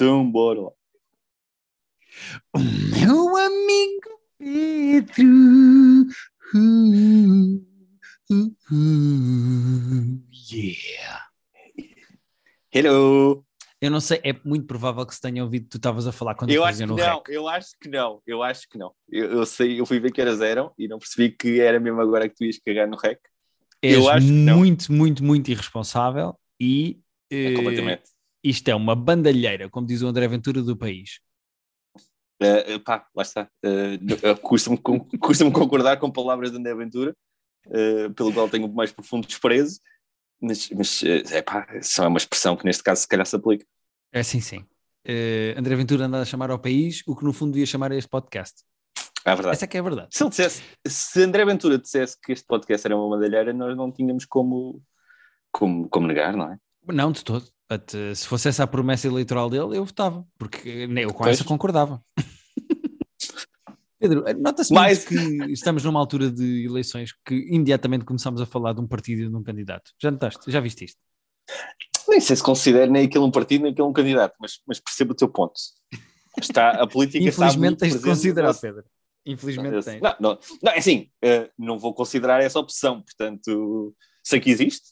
Então, bora lá. O meu amigo Pedro. Uh, uh, uh, yeah. Hello! Eu não sei, é muito provável que se tenha ouvido que tu estavas a falar quando Eu acho que não, rec. eu acho que não, eu acho que não. Eu, eu sei, eu fui ver que era zero e não percebi que era mesmo agora que tu ias cagar no rec. És eu acho muito, muito, muito irresponsável e É eh, completamente. Isto é uma bandalheira, como diz o André Ventura do país. Uh, pá, lá está. Uh, Custa-me custa-me concordar com palavras de André Ventura, uh, pelo qual tenho o mais profundo desprezo, mas, mas uh, é pá, só é uma expressão que neste caso se calhar se aplica. É sim, sim. Eh, André Ventura anda a chamar ao país o que no fundo devia chamar a este podcast. É verdade. Essa é que é a verdade. Se ele dissesse, se André Ventura dissesse que este podcast era uma madalheira, nós não tínhamos como, como, como negar, não é? Não, de todo. But, se fosse essa a promessa eleitoral dele, eu votava, porque nem eu com Pois. essa concordava. Pedro, nota-se Mas- muito que estamos numa altura de eleições que imediatamente começamos a falar de um partido e de um candidato. Já notaste? Já viste isto? Nem sei se considera nem aquele um partido, nem aquele um candidato, mas, mas percebo o teu ponto. Está, a política está Infelizmente tens de no considerar, nosso- Pedro. Infelizmente Eu- tens. Não, não, não, é assim, eh, não vou considerar essa opção, portanto, sei que existe,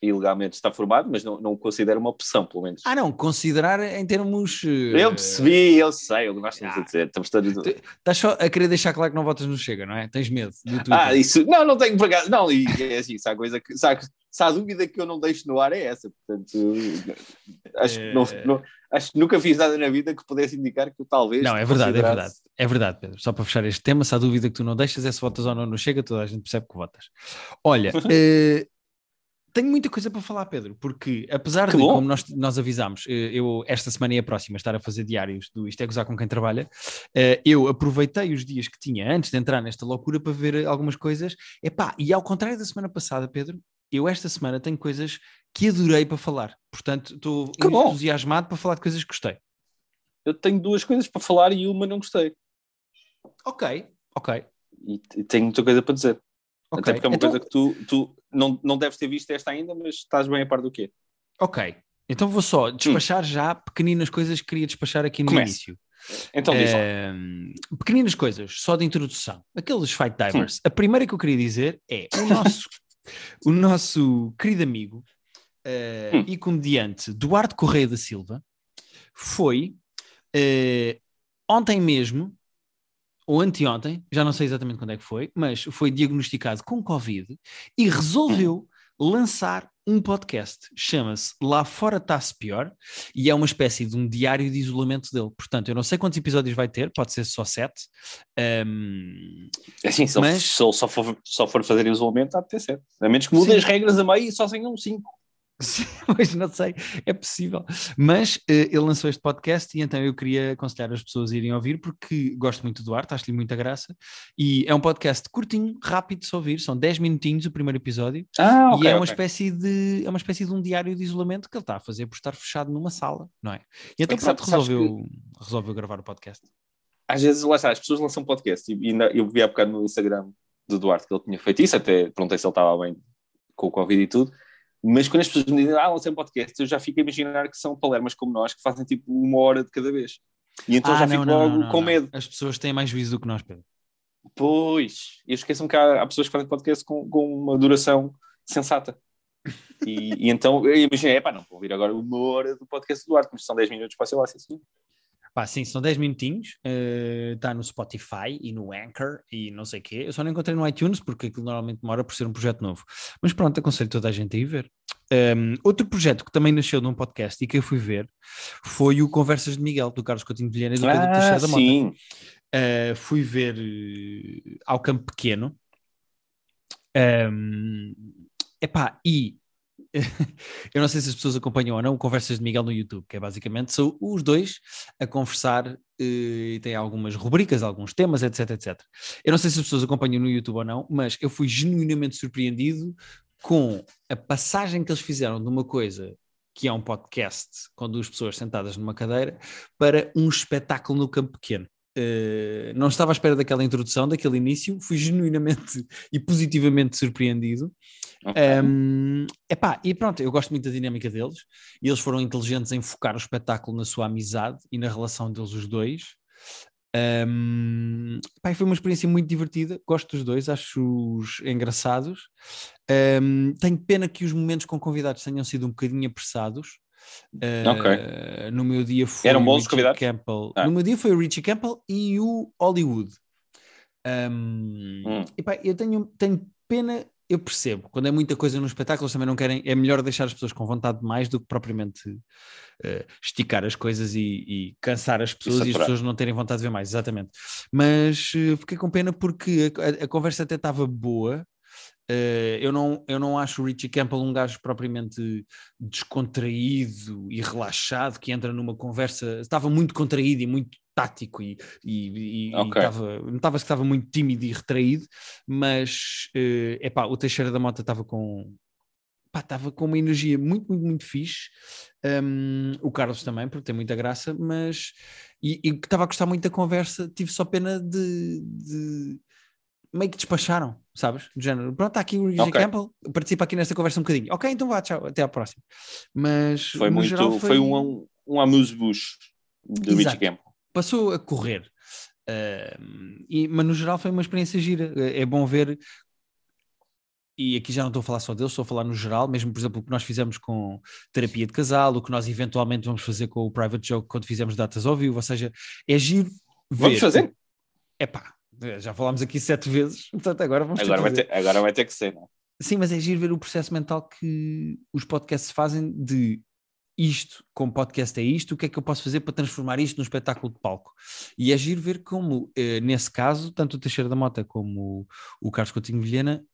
e legalmente está formado, mas não, não o considero uma opção, pelo menos. Ah, não, considerar em termos. eh, eu percebi, eu sei, eu não gosto de Ah. dizer, estamos todos... Estás só a querer deixar claro que não votas no Chega, não é? Tens medo. Ah, isso, não, não tenho acaso, não, e é assim, se há coisa que, se há, se há dúvida que eu não deixo no ar é essa, portanto, acho, que não, Eh. não- acho que nunca fiz nada na vida que pudesse indicar que talvez... Não, é verdade, é verdade. É verdade, Pedro. Só para fechar este tema, se há dúvida que tu não deixas, é se votas ou não no Chega, toda a gente percebe que votas. Olha, eh, tenho muita coisa para falar, Pedro, porque apesar Que de, bom. como nós, nós avisámos, eh, eu esta semana e a próxima estar a fazer diários do Isto é Gozar com quem trabalha, eh, eu aproveitei os dias que tinha antes de entrar nesta loucura para ver algumas coisas. Epá, e ao contrário da semana passada, Pedro, eu esta semana tenho coisas que adorei para falar. Portanto, estou Que bom. entusiasmado para falar de coisas que gostei. Eu tenho duas coisas para falar e uma não gostei, Ok, ok. e, tenho muita coisa para dizer. ok. Até porque é uma Então- coisa que tu, tu não, não deves ter visto esta ainda, mas estás bem a par do quê? Ok, então vou só despachar já pequeninas coisas que queria despachar aqui no Comece. início. Então diz. Ehm, pequeninas coisas, só de introdução. Aqueles fight divers. A primeira que eu queria dizer é o nosso, o nosso querido amigo eh, Hum. e comediante Duarte Correia da Silva foi eh, ontem mesmo, ou anteontem, já não sei exatamente quando é que foi, mas foi diagnosticado com Covid e resolveu lançar um podcast. Chama-se Lá Fora Está-se Pior e é uma espécie de um diário de isolamento dele. Portanto, eu não sei quantos episódios vai ter, pode ser só sete. Ahm, É assim, se, mas- ele só, for, só for fazer isolamento, há de ter certo. A menos que mude Sim. as regras a meio e só tenham cinco. Mas não sei, é possível. Mas eh, ele lançou este podcast e então eu queria aconselhar as pessoas a irem ouvir porque gosto muito do Duarte, acho-lhe muita graça. E é um podcast curtinho, rápido de se ouvir, são 10 minutinhos o primeiro episódio. Ah, e é uma espécie de é uma espécie de um diário de isolamento que ele está a fazer por estar fechado numa sala, não é? E então que pronto, sabes- sabes resolveu, resolveu gravar o podcast. Às vezes, lá está, as pessoas lançam podcast e, e eu vi há bocado no Instagram do Duarte que ele tinha feito isso, até perguntei se ele estava bem com o Covid e tudo. Mas quando as pessoas me dizem, ah, lancei um podcast, eu já fico a imaginar que são palermas como nós que fazem tipo uma hora de cada vez. E então Ah, já não, fico não, logo não, não, com não. medo. As pessoas têm mais juízo do que nós, Pedro. Pois, e esqueçam que há, há pessoas que fazem podcast com, com uma duração sensata. E, e então eu imaginei, epá, não vou ouvir agora uma hora do podcast do Duarte, mas são 10 minutos para ser lá, sim, sim. Pá, sim, são 10 minutinhos, está no Spotify e no Anchor e não sei o quê. Eu só não encontrei no iTunes porque aquilo normalmente demora por ser um projeto novo. Mas pronto, aconselho toda a gente a ir ver. Um, outro projeto que também nasceu num podcast e que eu fui ver foi o Conversas de Miguel, do Carlos Coutinho de Vilhena e do Pedro Ah, Teixeira da Mota. sim. Uh, fui ver uh, ao Campo Pequeno. Um, epá, e eu não sei se as pessoas acompanham ou não Conversas de Miguel no YouTube, que é basicamente são os dois a conversar uh, e tem algumas rubricas, alguns temas, etc, etc. Eu não sei se as pessoas acompanham no YouTube ou não, mas eu fui genuinamente surpreendido com a passagem que eles fizeram de uma coisa que é um podcast com duas pessoas sentadas numa cadeira para um espetáculo no campo pequeno. Uh, não estava à espera daquela introdução, daquele início, fui genuinamente e positivamente surpreendido. Okay. Um, epá, e pronto, eu gosto muito da dinâmica deles e eles foram inteligentes em focar o espetáculo na sua amizade e na relação deles os dois. Um, epá, foi uma experiência muito divertida, gosto dos dois, acho-os engraçados. Um, tenho pena que os momentos com convidados tenham sido um bocadinho apressados. Uh, okay. No meu dia foi Eram bons Richie convidados? Campbell. Ah. No meu dia foi o Richie Campbell e o Hollywood. Um, hum. epá, eu tenho, tenho pena, eu percebo, quando é muita coisa no espetáculo, eles também não querem, é melhor deixar as pessoas com vontade de mais do que propriamente uh, esticar as coisas e, e cansar as pessoas e, e, as pessoas não terem vontade de ver mais, exatamente. Mas uh, fiquei com pena porque a, a conversa até estava boa, eu, não, eu não acho o Richie Campbell um gajo propriamente descontraído e relaxado que entra numa conversa. Estava muito contraído e muito tático e, e, e, okay. notava-se que estava muito tímido e retraído, mas uh, epá, o Teixeira da Mota estava com. estava com uma energia muito, muito, muito fixe. Um, o Carlos também, porque tem muita graça, mas. E, e estava a gostar muito da conversa, tive só pena de, de meio que despacharam, sabes? Do género, pronto, está aqui o Richie okay. Campbell, participa aqui nesta conversa um bocadinho. Ok, então vá, tchau, até à próxima. Mas foi muito, foi... foi um, um amuse-bouche de Richie Campbell. Passou a correr. Uh, e, mas no geral foi uma experiência gira. É bom ver. E aqui já não estou a falar só deles, estou a falar no geral, mesmo por exemplo o que nós fizemos com terapia de casal, o que nós eventualmente vamos fazer com o Private Joke quando fizemos datas ao vivo, ou seja, é giro ver. Vamos fazer? É pá, já falámos aqui sete vezes, portanto agora vamos agora vai, ter, agora vai ter que ser, não é? Sim, mas é giro ver o processo mental que os podcasts fazem de isto, como podcast é isto, o que é que eu posso fazer para transformar isto num espetáculo de palco? E é giro ver como, eh, nesse caso, tanto o Teixeira da Mota como o Carlos Coutinho Vilhena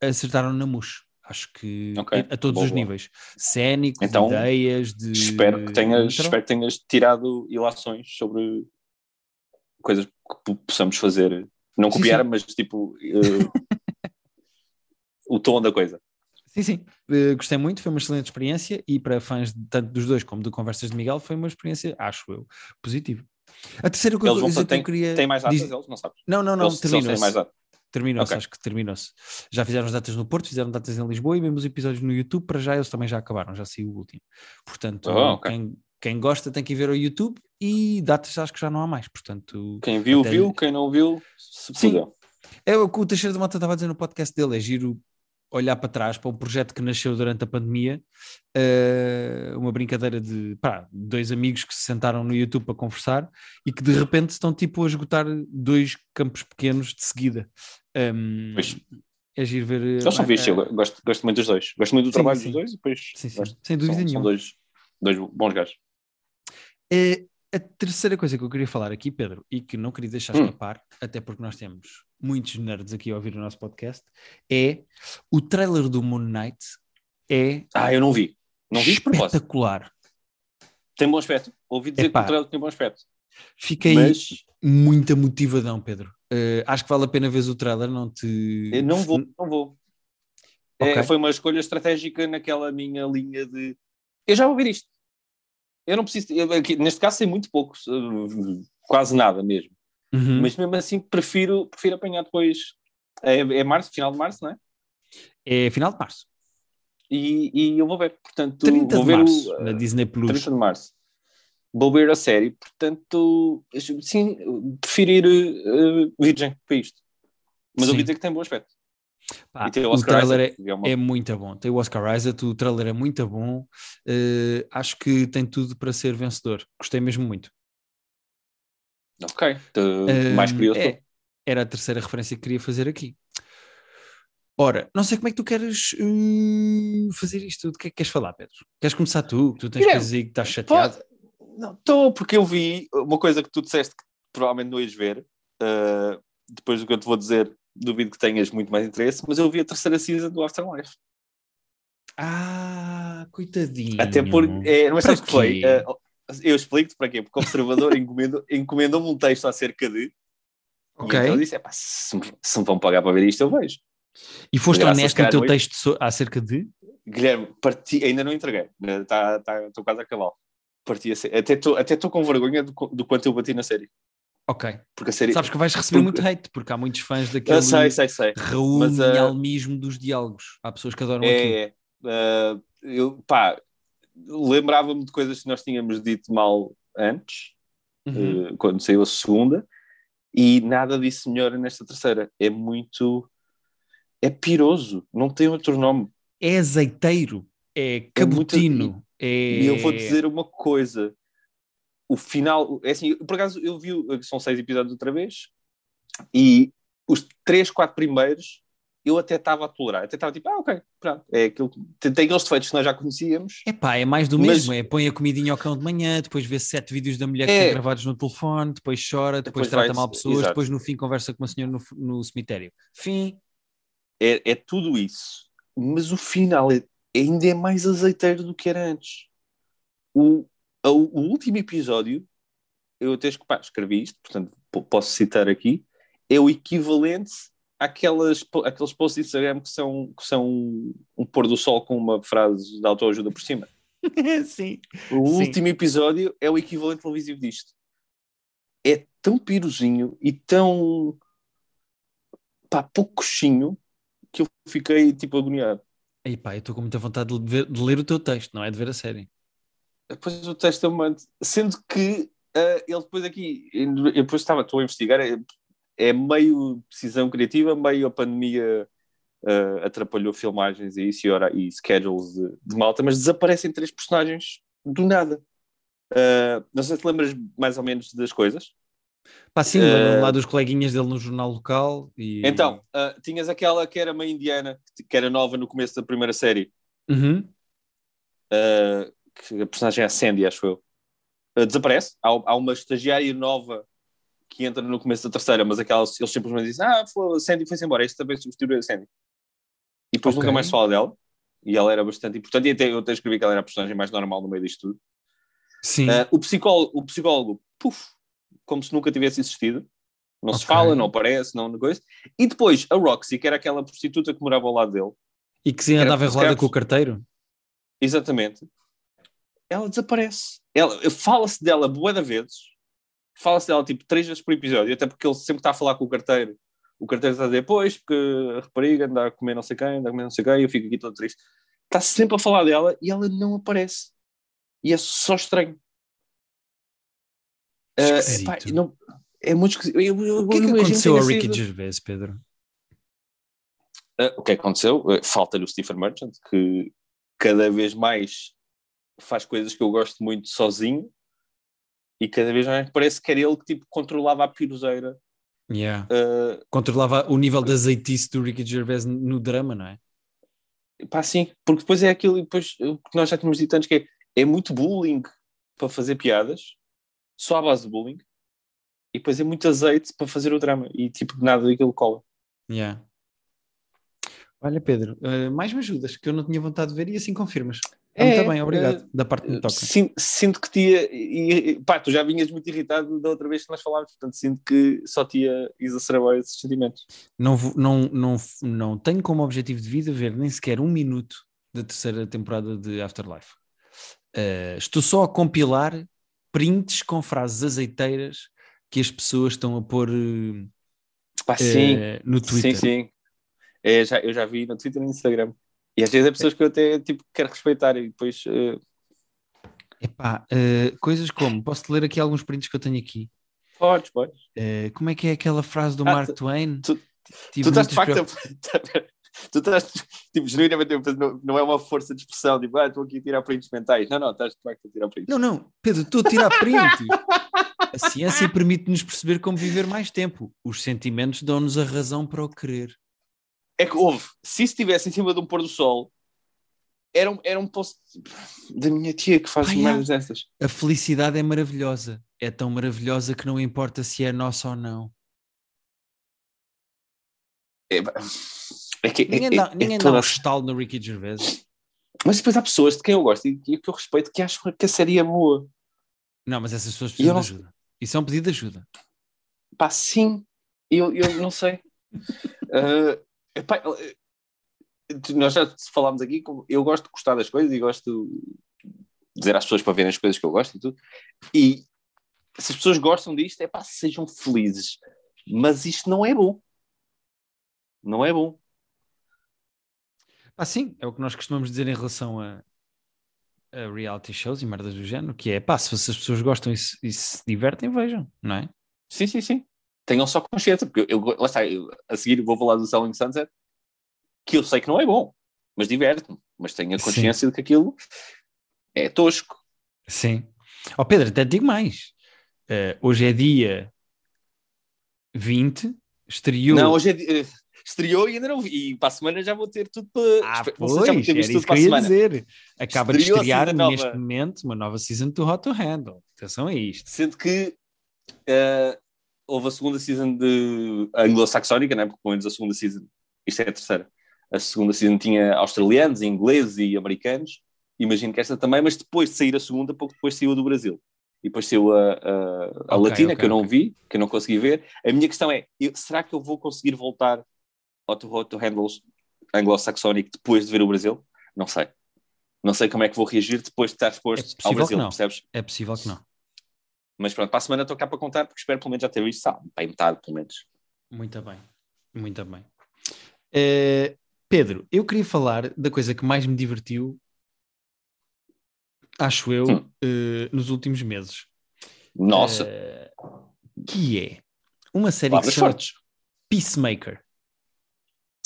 acertaram na mousse. Acho que okay. a, todos boa, os boa. níveis. Cénicos, então, ideias de... Espero que, tenhas, espero que tenhas tirado ilações sobre coisas que possamos fazer. Não copiar, sim, sim. mas tipo uh, o tom da coisa. Sim, sim, uh, gostei muito, foi uma excelente experiência e para fãs tanto dos dois como do Conversas de Miguel foi uma experiência, acho eu, positiva. A terceira coisa eles vão, que eu queria... Tem mais datas Diz... eles, não sabes? Não, não, não, terminou-se. Terminou-se, okay. acho que terminou-se. Já fizeram as datas no Porto, fizeram datas em Lisboa e mesmo os episódios no YouTube, para já eles também já acabaram, já saiu o último. Portanto, oh, okay. quem, quem gosta tem que ir ver o YouTube e datas acho que já não há mais, portanto... Quem viu, até... viu, quem não viu, se Sim. É o que o Teixeira de Mota estava a dizer no podcast dele, é giro olhar para trás para um projeto que nasceu durante a pandemia, uh, uma brincadeira de pá, dois amigos que se sentaram no YouTube para conversar e que de repente estão tipo a esgotar dois campos pequenos de seguida. Um, pois. É giro ver. Eles são uh, eu gosto, gosto muito dos dois. Gosto muito do sim, trabalho sim. dos dois e depois. Sim, sim. Sem dúvida são, nenhuma. São dois, dois bons gajos. É, a terceira coisa que eu queria falar aqui, Pedro, e que não queria deixar hum. escapar, até porque nós temos muitos nerds aqui a ouvir o nosso podcast, é o trailer do Moon Knight é Ah, eu não vi. Não vi espetacular. Tem bom aspecto. Ouvi dizer Epá, que o trailer tem bom aspecto. Fiquei Mas... muito motivadão, Pedro. Uh, acho que vale a pena ver o trailer, não te... Eu não vou, não vou. É, okay. É, foi uma escolha estratégica naquela minha linha de eu já vou ver isto eu não preciso, eu, neste caso sei muito pouco, quase nada mesmo. Uhum. Mas mesmo assim prefiro, prefiro apanhar depois. É, é março, final de março, não é? É final de março. E, e eu vou ver, portanto, 30 vou de ver março, o, na Disney Plus. 30 de março. Vou ver a série, portanto, sim, prefiro ir uh, virgem para isto. Mas sim. ouvi dizer que tem bom aspecto. Pá, o, o trailer é, é, uma... é, muito bom. Tem o Oscar Isaac, o trailer é muito bom. Uh, acho que tem tudo para ser vencedor. Gostei mesmo muito. Ok, uh, mais curioso. É, era a terceira referência que queria fazer aqui. Ora, não sei como é que tu queres uh, fazer isto. Do que é que queres falar, Pedro? Queres começar tu? Tu tens coisas aí que estás chateado? Não, estou, porque eu vi uma coisa que tu disseste que provavelmente não ias ver. Uh, depois do que eu te vou dizer, duvido que tenhas muito mais interesse, mas eu vi a terceira season do Afterlife. Ah, coitadinho. Até por. É, não é o que foi. Uh, eu explico-te para quê? Porque o observador encomendou-me encomendou um texto acerca de. Ok. E então eu disse: se, se me vão pagar para ver isto, eu vejo. E foste honesto no teu noite, texto acerca de? Guilherme, parti, ainda não entreguei. Estou tá, tá, quase a acabar. Parti a até estou até com vergonha do, do quanto eu bati na série. Ok. Porque a série. Sabes que vais receber Porque- muito hate, porque há muitos fãs daquele sei, sei, sei. Raul Mas, almismo dos diálogos. Há pessoas que adoram aquilo. É, é. Ah, eu, pá, lembrava-me de coisas que nós tínhamos dito mal antes, Uhum. eh, quando saiu a segunda, e nada disso melhora nesta terceira. É muito. É piroso, não tem outro nome. É azeiteiro, é É muito- cabotino. é... E eu vou dizer uma coisa: o final, é assim, por acaso eu vi, são seis episódios outra vez, e os três, quatro primeiros eu até estava a tolerar, até estava tipo, ah, ok, pronto, é aquilo, tem, aqueles defeitos que nós já conhecíamos. Epá, é mais do Mas- mesmo, é põe a comidinha ao cão de manhã, depois vê sete vídeos da mulher que É. gravados no telefone, depois chora, depois, Depois trata vai- mal pessoas, exato. depois no fim conversa com uma senhora no, no cemitério. Fim. É, é tudo isso, mas o final é, ainda é mais azeiteiro do que era antes. O, o último episódio, eu até pá, escrevi isto, portanto po- posso citar aqui, é o equivalente àquelas, àqueles posts de Instagram que são, que são um pôr do sol com uma frase de autoajuda por cima. Sim. O Sim. último episódio é o equivalente televisivo disto. É tão piruzinho e tão pá, pouco coxinho que eu fiquei tipo agoniado. Aí pá, eu estou com muita vontade de, ver- de ler o teu texto, não é de ver a série. Depois o texto é uma... Sendo que ah, ele depois aqui, eu depois estava, estou a investigar, é, é meio decisão criativa, meio a pandemia ah, atrapalhou filmagens e isso e, hora, e schedules de, de malta, mas desaparecem três personagens do nada. Ah, não sei se te lembras mais ou menos das coisas. Pá, sim, lembro-me lá dos coleguinhas dele no jornal local e... Então, ah, tinhas aquela que era meio indiana, que era nova no começo da primeira série, Uhum. ah, que a personagem é a Sandy, acho eu. Ah, desaparece. Há, há uma estagiária nova que entra no começo da terceira, mas aquelas, eles simplesmente dizem: Ah, foi, Sandy foi-se embora, este também substituiu a Sandy. E depois Ok. nunca mais se fala dela. E ela era bastante importante. E até, eu até escrevi que ela era a personagem mais normal no meio disto tudo. Sim. Ah, o, psicólogo, o psicólogo, puf, como se nunca tivesse existido. Não se Ok. fala, não aparece, não coisa. E depois a Roxy, que era aquela prostituta que morava ao lado dele, e que se era andava enrolada com o carteiro. exatamente, ela desaparece. Ela, Fala-se dela bué de vezes, fala-se dela tipo três vezes por episódio, até porque ele sempre está a falar com o carteiro. O carteiro está a dizer, pois, porque a rapariga anda a comer não sei quem, anda a comer não sei quem, eu fico aqui todo triste. Está sempre a falar dela e ela não aparece. E é só estranho. Epá, não- é muito esquisito. Eu- eu- O que é que aconteceu ao Ricky sido- Gervais, Pedro? Ah, o que é aconteceu? Falta-lhe o Stephen Merchant, que cada vez mais faz coisas que eu gosto muito sozinho e cada vez mais parece que era ele que tipo, controlava a piruzeira. Yeah. Ah, Controlava o nível de azeitice do Ricky Gervais no drama, não é? pá, sim, porque depois é aquilo e depois o que nós já tínhamos dito antes que é, é muito bullying para fazer piadas, só à base de bullying, e depois é muito azeite para fazer o drama e tipo nada daquilo cola. Yeah. Olha, Pedro, eh, mais me ajudas, que eu não tinha vontade de ver e assim confirmas. É, muito bem, obrigado. eh, da parte que me toca. Sinto, sinto que tinha. E, pá, tu já vinhas muito irritado da outra vez que nós falámos, portanto sinto que só tinha exacerbado esses sentimentos. Não, não, não, não tenho como objetivo de vida ver nem sequer um minuto da terceira temporada de Afterlife. Eh, estou só a compilar prints com frases azeiteiras que as pessoas estão a pôr eh, Pá, sim, eh, no sim, Twitter. sim. É, já, eu já vi no Twitter e no Instagram. E às vezes é pessoas que eu até tipo, quero respeitar e depois. eh, Epá, eh, coisas como, posso-te ler aqui alguns prints que eu tenho aqui. podes, podes. Eh, como é que é aquela frase do Ah, Mark tu- Twain? tu- Tive tu estás de facto. a- tu estás tipo, genuinamente. Não, não é uma força de expressão, tipo, ah, estou aqui a tirar prints mentais. Não, não, estás de facto a tirar prints. Não, não, Pedro, estou a tirar prints. A ciência permite-nos perceber como viver mais tempo. Os sentimentos dão-nos a razão para o querer. É que houve, se estivesse em cima de um pôr do sol, era um, era um post da minha tia que faz Ah, merdas destas. A felicidade é maravilhosa. É tão maravilhosa que não importa se é nossa ou não. É, é que, Ninguém é- dá, é ninguém dá toda um estalo no Ricky Gervais. Mas depois há pessoas de quem eu gosto e e que eu respeito que acham que a série é boa. Não, mas essas pessoas precisam eu de não- ajuda. Isso é um pedido de ajuda. Pá, sim, eu, eu não sei. Ah, epá, nós já falámos aqui, eu gosto de gostar das coisas e gosto de dizer às pessoas para verem as coisas que eu gosto e tudo. E se as pessoas gostam disto, é pá, sejam felizes. Mas isto não é bom. Não é bom. Ah, sim, é o que nós costumamos dizer em relação a, a reality shows e merdas do género, que é pá, se as pessoas gostam e se, e se divertem, vejam, não é? Sim, sim, sim. Tenham só consciência, porque eu, eu lá está, eu, a seguir vou falar do Selling Sunset, que eu sei que não é bom, mas diverte-me. Mas tenho a consciência sim. de que aquilo é tosco. Sim. Ó oh, Pedro, até te digo mais. Uh, hoje é dia 20, estreou. Não, hoje é dia estreou e ainda não vi. E para a semana já vou ter tudo para. Ah, pois, já vou ter visto tudo para a semana. dizer. Acaba estreou de estrear neste nova... momento uma nova season do Hot to Handle. Atenção a isto. Sendo que uh, houve a segunda season de anglo-saxónica, né? porque pelo menos a segunda season, isto é a terceira. A segunda season tinha australianos, ingleses e americanos. Imagino que esta também, mas depois de sair a segunda, pouco depois saiu a do Brasil. E depois saiu a, a, a okay, latina, okay, que eu não okay. vi, que eu não consegui ver. A minha questão é: eu, será que eu vou conseguir voltar Otto Handles anglo-saxónico depois de ver o Brasil? Não sei. Não sei como é que vou reagir depois de estar exposto é ao Brasil, percebes? É possível que não. Mas pronto, para a semana estou cá para contar, porque espero pelo menos já ter visto, sabe, para metade, pelo menos. Muito bem, muito bem. Uh, Pedro, eu queria falar da coisa que mais me divertiu, acho eu, hum. uh, nos últimos meses. Nossa! Uh, que é uma série Palavras que se chama. Peacemaker.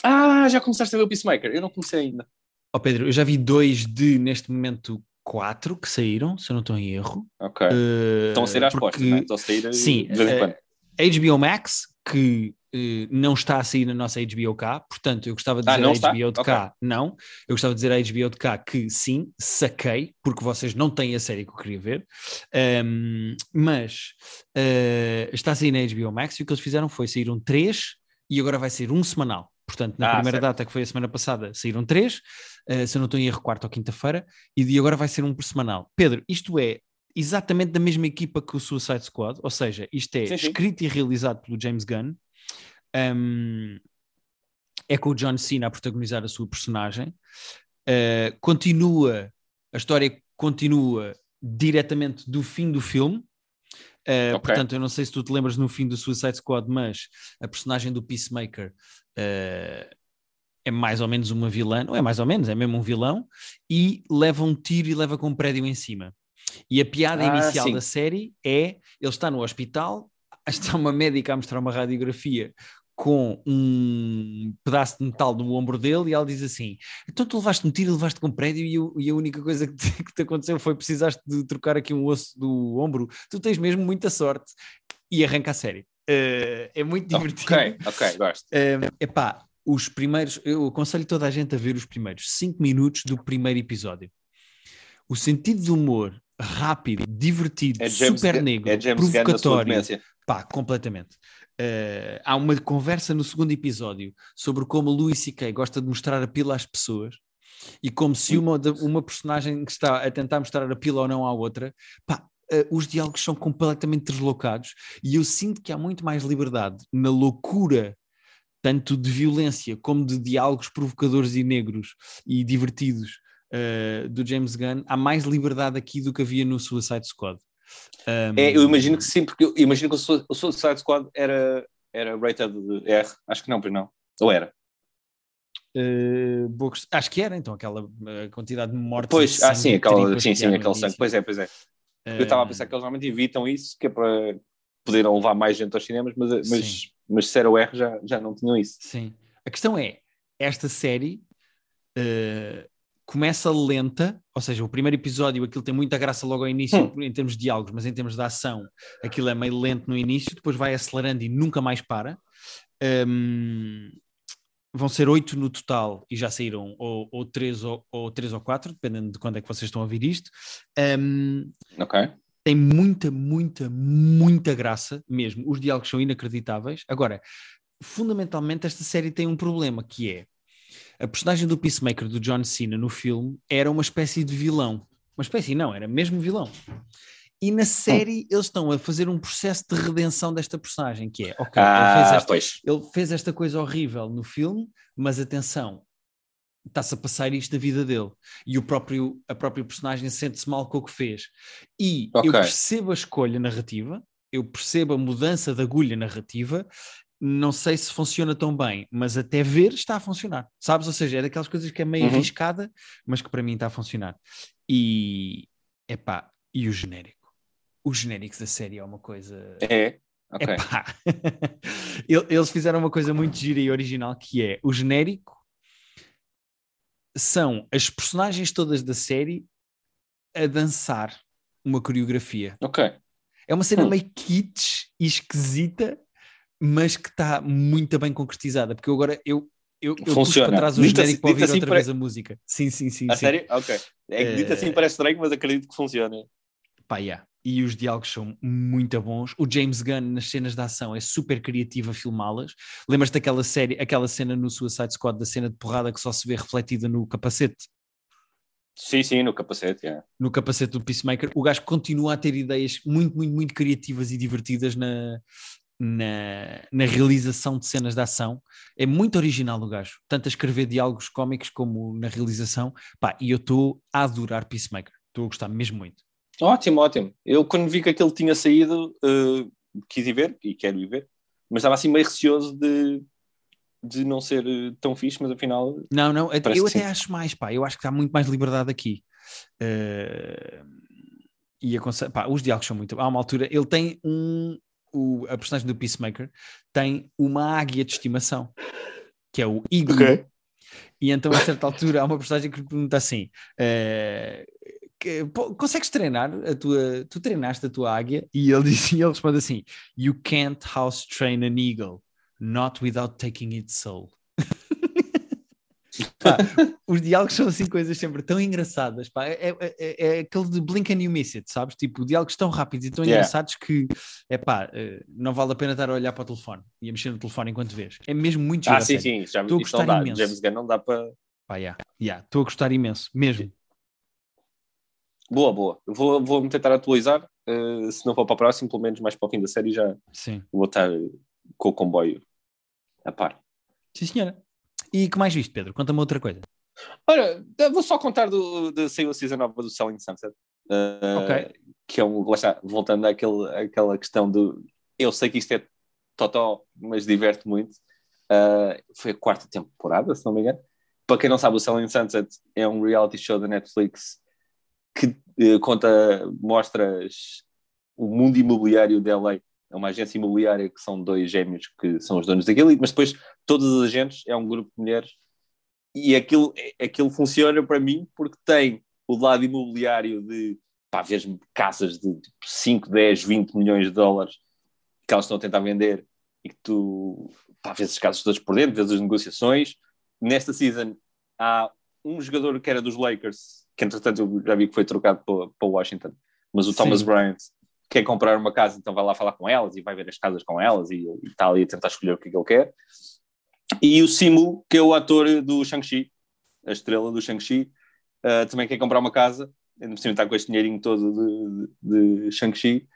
Ah, já começaste a ver o Peacemaker? Eu não comecei ainda. Ó oh, Pedro, eu já vi dois de, neste momento, quatro que saíram, se eu não estou em erro. Ok. Uh, Estão a sair às porque... postas, é? Estão a sair Sim, de vez em quando. Uh, HBO Max, que uh, não está a sair na nossa HBO cá, portanto, eu gostava de ah, dizer ah, a HBO de cá, okay. não. Eu gostava de dizer a HBO de cá que sim, saquei, porque vocês não têm a série que eu queria ver. Um, mas está a sair na HBO Max e o que eles fizeram foi sair um três e agora vai ser um semanal. Portanto, na ah, primeira certo. data, que foi a semana passada, saíram três, uh, se eu não estou em erro, quarta ou quinta-feira, e agora vai ser um por semanal. Pedro, isto é exatamente da mesma equipa que o Suicide Squad, ou seja, isto é sim, escrito sim. e realizado pelo James Gunn, um, é com o John Cena a protagonizar a sua personagem, uh, continua, a história continua diretamente do fim do filme, Uh, okay. Portanto, eu não sei se tu te lembras no fim do Suicide Squad, mas a personagem do Peacemaker uh, é mais ou menos uma vilã, não é mais ou menos, é mesmo um vilão, e leva um tiro e leva com um prédio em cima. E a piada ah, inicial sim. da série é: ele está no hospital, está uma médica a mostrar uma radiografia com um pedaço de metal do ombro dele e ela diz assim: Então tu levaste um tiro, levaste com um prédio e, eu, e a única coisa que te, que te, aconteceu foi precisaste de trocar aqui um osso do ombro. Tu tens mesmo muita sorte. E arranca a série. Uh, é muito divertido. Ok, ok, gosto. Uh, epá, os primeiros, eu aconselho toda a gente a ver os primeiros 5 minutos do primeiro episódio. O sentido de humor rápido, divertido, é super negro, é provocatório. Pá, completamente. Uh, há uma conversa no segundo episódio sobre como Louis C.K. gosta de mostrar a pila às pessoas e como se uma, uma personagem que está a tentar mostrar a pila ou não à outra, pá, uh, os diálogos são completamente deslocados e eu sinto que há muito mais liberdade na loucura tanto de violência como de diálogos provocadores e negros e divertidos uh, do James Gunn, há mais liberdade aqui do que havia no Suicide Squad. Um... É, eu imagino que sim, porque eu imagino que o Suicide Squad era, era rated R, acho que não, pois não. Ou era? Uh, acho que era, então, aquela uh, quantidade de mortes. Pois, ah, sim, aquela, sim, sim, aquele sangue. Pois é, pois é. Uh... Eu estava a pensar que eles normalmente evitam isso, que é para poderem levar mais gente aos cinemas, mas, mas, mas se era o R já, já não tinham isso. Sim. A questão é, esta série uh, começa lenta, ou seja, o primeiro episódio aquilo tem muita graça logo ao início hum. em termos de diálogos, mas em termos de ação aquilo é meio lento no início, depois vai acelerando e nunca mais para. Um, vão ser oito no total e já saíram ou, ou três ou, ou três ou quatro, dependendo de quando é que vocês estão a ouvir isto. Um, ok. Tem muita, muita, muita graça mesmo. Os diálogos são inacreditáveis. Agora, fundamentalmente, esta série tem um problema que é a personagem do Peacemaker do John Cena no filme era uma espécie de vilão. Uma espécie, não, era mesmo vilão. E na série eles estão a fazer um processo de redenção desta personagem, que é, ok, ah, ele, fez esta, ele, fez esta, coisa horrível no filme, mas atenção, está-se a passar isto na vida dele. E o próprio, a própria personagem sente-se mal com o que fez. E okay. eu percebo a escolha narrativa, eu percebo a mudança da agulha narrativa, não sei se funciona tão bem, mas até ver está a funcionar, sabes? Ou seja, é daquelas coisas que é meio Uhum. arriscada, mas que para mim está a funcionar. E, epá, e o genérico? O genérico da série é uma coisa... É, ok. Epá. Eles fizeram uma coisa muito gira e original que é o genérico são as personagens todas da série a dançar uma coreografia. Ok. É uma cena Hum. meio kitsch e esquisita, mas que está muito bem concretizada, porque eu agora eu eu, eu Funciona. para trás o Dito genérico assim- para ouvir assim outra pare- vez a música. Sim, sim, sim. A sim. sério? Ok. É que dito Eh, assim parece estranho, mas acredito que funciona. Pá, yeah. E os diálogos são muito bons. O James Gunn nas cenas de ação é super criativo a filmá-las. Lembras-te daquela série, aquela cena no Suicide Squad, da cena de porrada que só se vê refletida no capacete? Sim, sim, no capacete. é. No capacete do Peacemaker. O gajo continua a ter ideias muito, muito, muito criativas e divertidas na, na, na realização de cenas de ação. É muito original o gajo, tanto a escrever diálogos cómicos como na realização. Pá, e eu estou a adorar Peacemaker. Estou a gostar mesmo muito. Ótimo, ótimo. Eu quando vi que aquele tinha saído, eh, quis ir ver, e quero ir ver, mas estava assim meio receoso de, de não ser eh, tão fixe, mas afinal. Não, não, eu até sim. acho mais, pá. Eu acho que há muito mais liberdade aqui. Eh, e aconselho, pá, os diálogos são muito. Há uma altura, ele tem um. O, a personagem do Peacemaker tem uma águia de estimação, que é o Iglu. Ok. E então, a certa altura, há uma personagem que lhe pergunta assim: eh, que- pô, consegues treinar a tua. Tu treinaste a tua águia? E ele, diz, e ele responde assim: You can't house train an eagle, not without taking its soul. Pá, os diálogos são assim coisas sempre tão engraçadas. Pá. É, é- é- é aquele de blink and you miss it, sabes? Tipo, diálogos tão rápidos e tão Yeah. engraçados que é pá, eh, não vale a pena estar a olhar para o telefone e a mexer no telefone enquanto vês. É mesmo muito giro. Ah, a sim, sim. Já, Estou a dá. imenso. James Gunn não dá para. Pá, yeah, yeah, estou a gostar imenso, mesmo. Boa, boa. Eu Vou, vou-me tentar atualizar. eh, se não for para o próximo, pelo menos mais para o fim da série, já Sim. vou estar com o comboio a par. Sim, senhora. E que mais viste, Pedro? Conta-me outra coisa. Ora, vou só contar do, de saiu a season nova do Selling Sunset. eh, Ok. Que é um. Lá está, voltando àquele, àquela questão do. Eu sei que isto é totó, mas diverte muito. Eh, foi a quarta temporada, se não me engano. Para quem não sabe, o Selling Sunset é um reality show da Netflix que eh, conta, mostra o mundo imobiliário de LA. É uma agência imobiliária que são dois gêmeos que são os donos daquilo, mas depois todos os agentes é um grupo de mulheres e aquilo, aquilo funciona para mim porque tem o lado imobiliário de pá, vês casas de 5, 10, 20 milhões de dólares que elas estão a tentar vender e que tu pá, vês as casas todas por dentro, vês as negociações. Nesta season há um jogador que era dos Lakers, que entretanto eu já vi que foi trocado para, para Washington, mas o Sim. Thomas Bryant quer comprar uma casa, então vai lá falar com elas e vai ver as casas com elas e, e está ali a tentar escolher o que, é que ele quer. E o Simu, que é o ator do Shang-Chi, a estrela do Shang-Chi, uh, também quer comprar uma casa, ainda por cima está com este dinheirinho todo de, de, de Shang-Chi,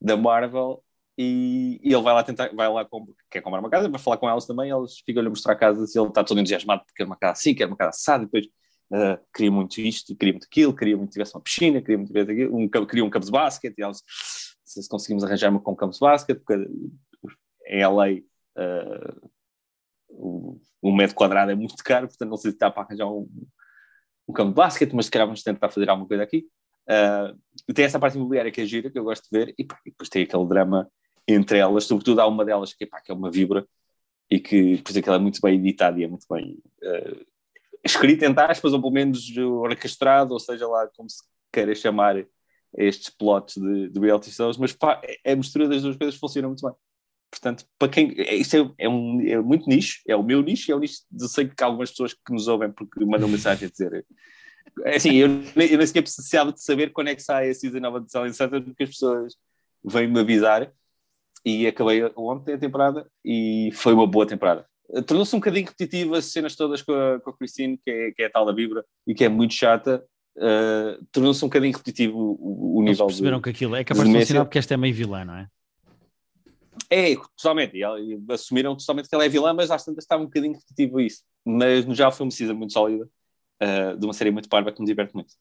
da Marvel, e, e ele vai lá tentar, vai lá, quer comprar uma casa, vai falar com elas também, elas ficam-lhe a mostrar casas e ele está todo entusiasmado porque quer uma casa assim, quer uma casa assada, e depois uh, queria muito isto, queria muito aquilo, queria muito que tivesse uma piscina, queria muito tivesse aquilo, um, queria um campo de basquete, e se conseguimos arranjar uma com um campo de basquete, porque em LA uh, o, um metro quadrado é muito caro, portanto não sei se dá para arranjar um, um campo de basquete, mas se calhar vamos tentar fazer alguma coisa aqui. Uh, tem essa parte imobiliária que é gira, que eu gosto de ver, e, pá, e depois tem aquele drama entre elas, sobretudo há uma delas que, pá, que é uma vibra, e que depois aquela é muito bem editada e é muito bem uh, escrita entre aspas, ou pelo menos orquestrado, ou seja lá como se queira chamar estes plots de, de reality shows, mas pá, a mistura das duas coisas funciona muito bem. Portanto, para quem. Isto é, é, um, é muito nicho, é o meu nicho, é o nicho. Eu sei que há algumas pessoas que nos ouvem porque mandam mensagem a dizer. Assim, eu, eu nem sequer precisava de saber quando é que sai a season nova de Silent Center, porque as pessoas vêm-me avisar e acabei ontem a temporada e foi uma boa temporada. Tornou-se um bocadinho repetitiva as cenas todas com a, com a Christine, que é, que é a tal da Vibra e que é muito chata. Uh, Tornou-se um bocadinho repetitivo o, o Eles nível. perceberam de, que aquilo é capaz de funcionar porque esta é meio vilã, não é? É, totalmente. E, assumiram totalmente que ela é vilã, mas às tantas estava um bocadinho repetitivo isso. Mas no geral foi uma season muito sólida, uh, de uma série muito parva que me diverte muito.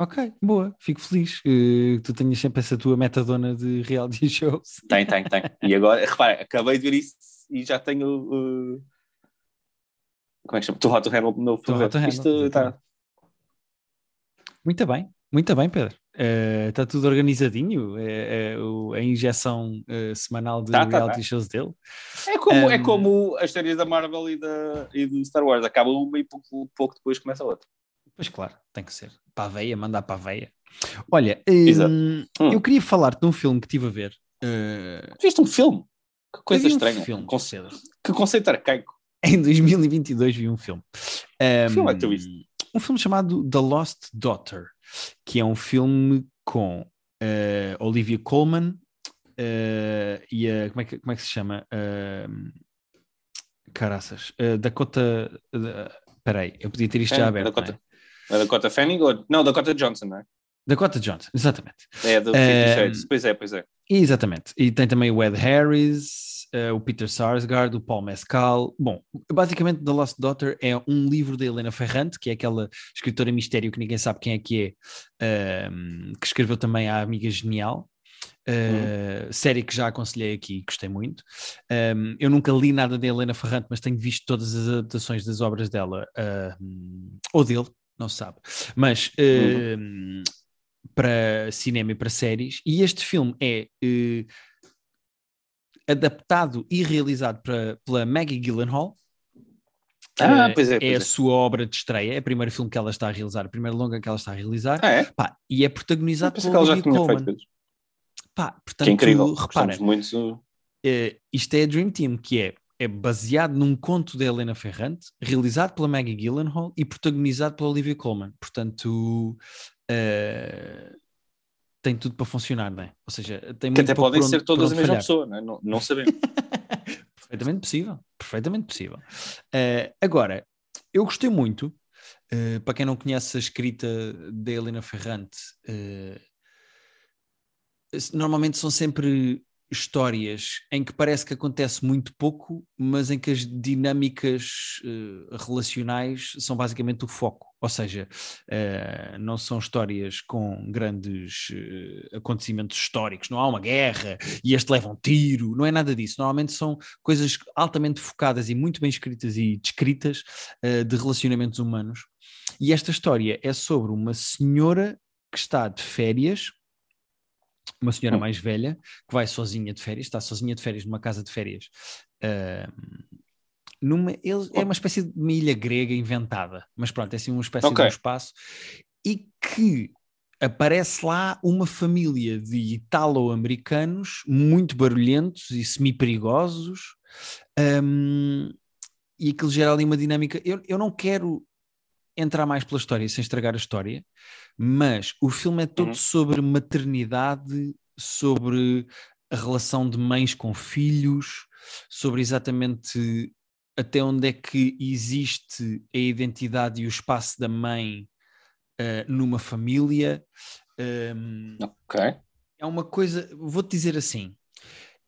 Ok, boa, fico feliz uh, que tu tenhas sempre essa tua metadona de reality shows. Tem, tem, tem. E agora, repara, acabei de ver isso e já tenho. Uh... Como é que chama? Too Hot to Handle de novo. Too Hot to Handle, Isto exatamente. tá... Muito bem, muito bem, Pedro. Está tudo organizadinho, é, é a injeção eh, semanal de Tá, tá, reality tá. shows dele. É, como, é Um, como as séries da Marvel e, da, e do Star Wars. Acaba uma e pouco, pouco depois começa a outra. Pois claro, tem que ser. Para a veia, mandar para a veia. Olha, hum, Hum. eu queria falar-te de um filme que estive a ver. eh, Viste um filme? Que coisa um estranha. filme, Pedro. Que conceito arcaico. Em 2022 vi um filme. Que filme é Um, que tu viste? Um filme chamado The Lost Daughter, que é um filme com eh, Olivia Colman eh, e a. Como é, que, como é que se chama? Eh, caraças. Dakota. Espera aí, eu podia ter isto já É, aberto. Dakota. Não é? A Dakota Fanning? Ou... Não, Dakota Johnson, não é? Dakota Johnson, exatamente. É do Fifty Shades. Pois é, pois é. Exatamente. E tem também o Ed Harris, eh, o Peter Sarsgaard, o Paul Mescal. Bom, basicamente The Lost Daughter é um livro da Helena Ferrante, que é aquela escritora mistério que ninguém sabe quem é que é, ehm, que escreveu também a Amiga Genial. eh, Série que já aconselhei aqui, gostei muito. Ehm, eu nunca li nada da Helena Ferrante, mas tenho visto todas as adaptações das obras dela, ehm, ou dele, não se sabe. Mas ehm, para cinema e para séries, e este filme é eh, adaptado e realizado para, pela Maggie Gyllenhaal. Ah, Eh, pois é, é pois a é. sua obra de estreia, é o primeiro filme que ela está a realizar, o primeiro longa que ela está a realizar, Ah, é? Pá, e é protagonizado por feito coisas. Pá, portanto, Que é incrível. repara, muito. eh, isto é a Dream Team, que é, é baseado num conto da Helena Ferrante, realizado pela Maggie Gyllenhaal e protagonizado pela Olivia Colman. Portanto, eh, tem tudo para funcionar, não é? Ou seja, tem Que até podem onde- ser todas a mesma falhar. pessoa, não, é? não, não sabemos. Perfeitamente possível, perfeitamente possível. Eh, agora, eu gostei muito, eh, para quem não conhece a escrita da Helena Ferrante, normalmente são sempre histórias em que parece que acontece muito pouco, mas em que as dinâmicas eh, relacionais são basicamente o foco. Ou seja, eh, não são histórias com grandes eh, acontecimentos históricos, não há uma guerra e este leva um tiro, não é nada disso. Normalmente são coisas altamente focadas e muito bem escritas e descritas de relacionamentos humanos. E esta história é sobre uma senhora que está de férias, uma senhora Hum. mais velha, que vai sozinha de férias, está sozinha de férias numa casa de férias. ah, numa, ele- é uma espécie de uma ilha grega inventada, mas pronto, é assim uma espécie de Ok. um espaço, e que aparece lá uma família de italo-americanos muito barulhentos e semi-perigosos, hum, e aquilo gera ali uma dinâmica. Eu, eu não quero entrar mais pela história sem estragar a história, mas o filme é todo Uhum. sobre maternidade, sobre a relação de mães com filhos, sobre exatamente até onde é que existe a identidade e o espaço da mãe eh, numa família. Um, ok. é uma coisa, vou-te dizer assim,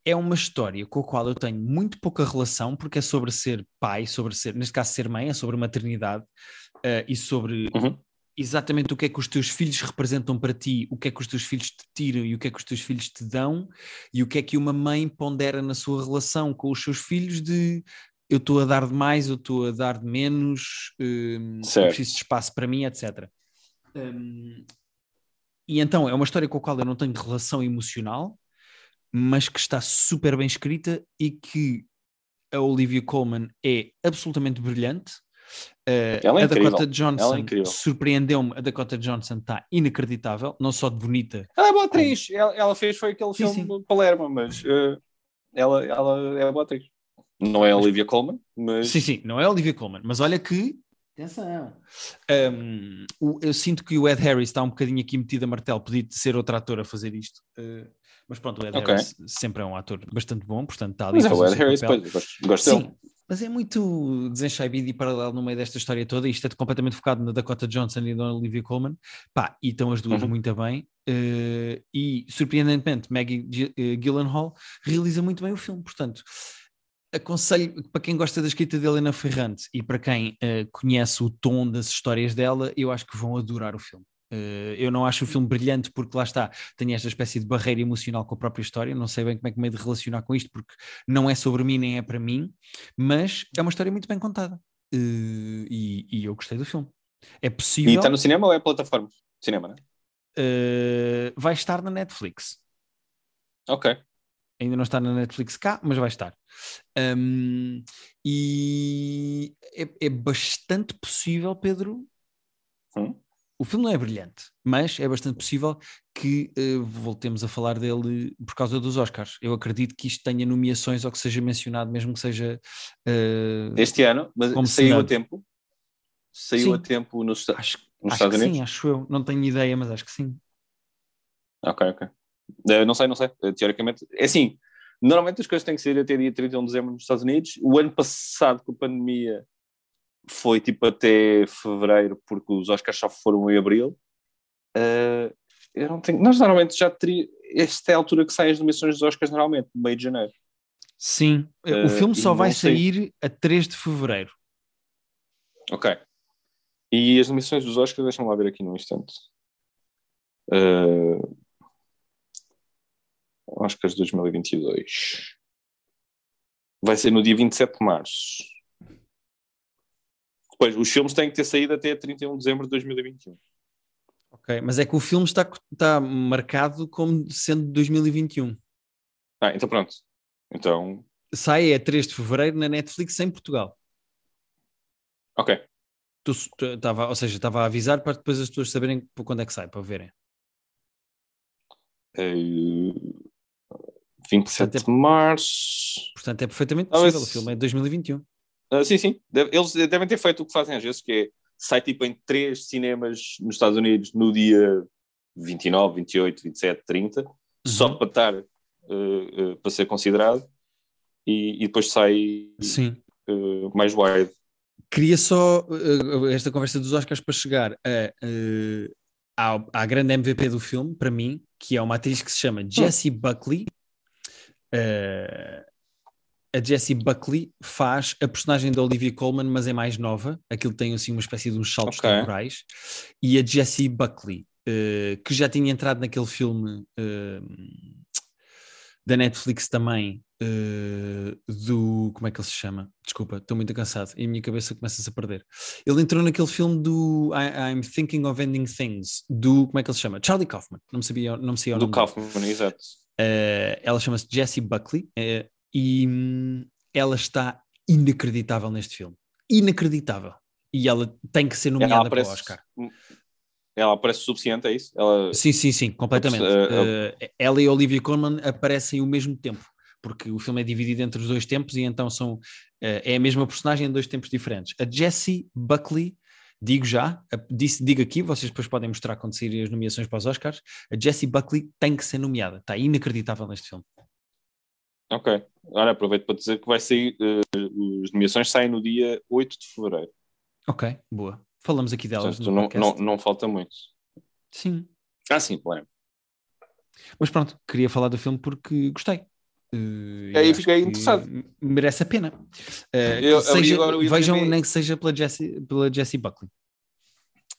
é uma história com a qual eu tenho muito pouca relação, porque é sobre ser pai, sobre ser, neste caso ser mãe, é sobre maternidade eh, e sobre Uhum. exatamente o que é que os teus filhos representam para ti, o que é que os teus filhos te tiram e o que é que os teus filhos te dão e o que é que uma mãe pondera na sua relação com os seus filhos de eu estou a dar de mais, eu estou a dar de menos, hum, eu preciso de espaço para mim, etc. Hum, e então é uma história com a qual eu não tenho relação emocional, mas que está super bem escrita e que a Olivia Colman é absolutamente brilhante. Uh, Ela é a Dakota incrível. É Johnson incrível. surpreendeu-me. A Dakota Johnson está inacreditável, não só de bonita. Ela é boa atriz. Ela, ela fez foi aquele Sim, filme de Palermo, mas eh, ela, ela é boa atriz. Não é a Olivia Colman, mas Sim, sim, não é a Olivia Colman, mas olha que. Atenção! Um, o- eu sinto que o Ed Harris está um bocadinho aqui metido a martelo, podia ser outro ator a fazer isto. Uh, mas pronto, o Ed Ok. Harris sempre é um ator bastante bom, portanto está ali mas é o Ed Harris, pois, gosto, gosto Sim, dele. Mas é muito desenchabido e paralelo no meio desta história toda. Isto é completamente focado na Dakota Johnson e na Olivia Colman. Pá, e estão as duas Uhum. muito bem. Eh, e, surpreendentemente, Maggie Gi- eh, Gyllenhaal realiza muito bem o filme. Portanto, aconselho para quem gosta da escrita de Helena Ferrante e para quem eh, conhece o tom das histórias dela, eu acho que vão adorar o filme. Uh, eu não acho o filme brilhante porque lá está, tenho esta espécie de barreira emocional com a própria história, não sei bem como é que me é de relacionar com isto porque não é sobre mim nem é para mim, mas é uma história muito bem contada uh, e, e, eu gostei do filme. É possível. E está no cinema ou é plataforma? Cinema, né? Uh, vai estar na Netflix. Ok. Ainda não está na Netflix cá, mas vai estar. Um, e é, é, bastante possível, Pedro. Hum? O filme não é brilhante, mas é bastante possível que uh, voltemos a falar dele por causa dos Oscars. Eu acredito que isto tenha nomeações ou que seja mencionado, mesmo que seja. Uh, este ano, mas saiu a tempo. Saiu sim. a tempo nos, acho, nos acho Estados Unidos? Sim, acho eu. Não tenho ideia, mas acho que sim. Ok, ok. Uh, não sei, não sei. Teoricamente, é assim. Normalmente as coisas têm que ser até dia 31 de dezembro nos Estados Unidos. O ano passado, com a pandemia, foi tipo até fevereiro, porque os Oscars só foram em abril. Uh, eu não tenho. Nós normalmente já teria. Esta é a altura que saem as nomeações dos Oscars, normalmente, no meio de janeiro. Sim, o filme só vai sair a 3 de fevereiro. Ok. E as nomeações dos Oscars, deixa-me lá ver aqui num instante. Uh, Oscars 2022. Vai ser no dia 27 de março. Pois, os filmes têm que ter saído até 31 de dezembro de 2021. Ok, mas é que o filme está, está marcado como sendo de 2021. Ah, então pronto. Então. Sai a 3 de fevereiro na Netflix em Portugal. Ok. Tu, tu, tava, ou seja, estava a avisar para depois as pessoas saberem quando é que sai, para verem. Uh, 27 portanto, é, de março. Portanto, é perfeitamente possível. Ah, o filme é de 2021. Uh, sim, sim. Eles devem ter feito o que fazem às vezes, que é sai tipo em três cinemas nos Estados Unidos no dia 29, 28, 27, 30, uhum. só para estar uh, uh, para ser considerado e, e depois sai uh, mais wide. Queria só esta conversa dos Oscars para chegar a, à, à grande MVP do filme, para mim, que é uma atriz que se chama hum. Jessie Buckley. Uh, a Jessie Buckley faz a personagem da Olivia Colman, mas é mais nova. Aquilo tem assim uma espécie de uns saltos okay. temporais. E a Jessie Buckley, uh, que já tinha entrado naquele filme uh, da Netflix também, uh, do. Como é que ele se chama? Desculpa, estou muito cansado e a minha cabeça começa-se a perder. Ele entrou naquele filme do I, I'm Thinking of Ending Things, do. Como é que ele se chama? Charlie Kaufman. Não me sabia, não me sabia o Do Kaufman, exato. ela chama-se Jessie Buckley e hum, ela está inacreditável neste filme. Inacreditável. E ela tem que ser nomeada para o Oscar. Ela aparece o suficiente, é isso? Ela... Sim, sim, sim, completamente. Uh, uh, ela e Olivia Colman aparecem ao mesmo tempo, porque o filme é dividido entre os dois tempos e então são, uh, é a mesma personagem em dois tempos diferentes. A Jessie Buckley, digo já, disse, digo aqui, vocês depois podem mostrar quando saírem as nomeações para os Oscars, a Jessie Buckley tem que ser nomeada, está inacreditável neste filme. Ok. Agora aproveito para dizer que vai sair, uh, as nomeações saem no dia 8 de fevereiro. Ok, boa. Falamos aqui delas. Portanto, não, não, não, falta muito. Sim. Ah, sim, claro. Mas pronto, queria falar do filme porque gostei. Uh, Aí fiquei interessado. Merece a pena. Uh, eu, seja, vejam IMDb... nem que seja pela Jessie, pela Jessie Buckley.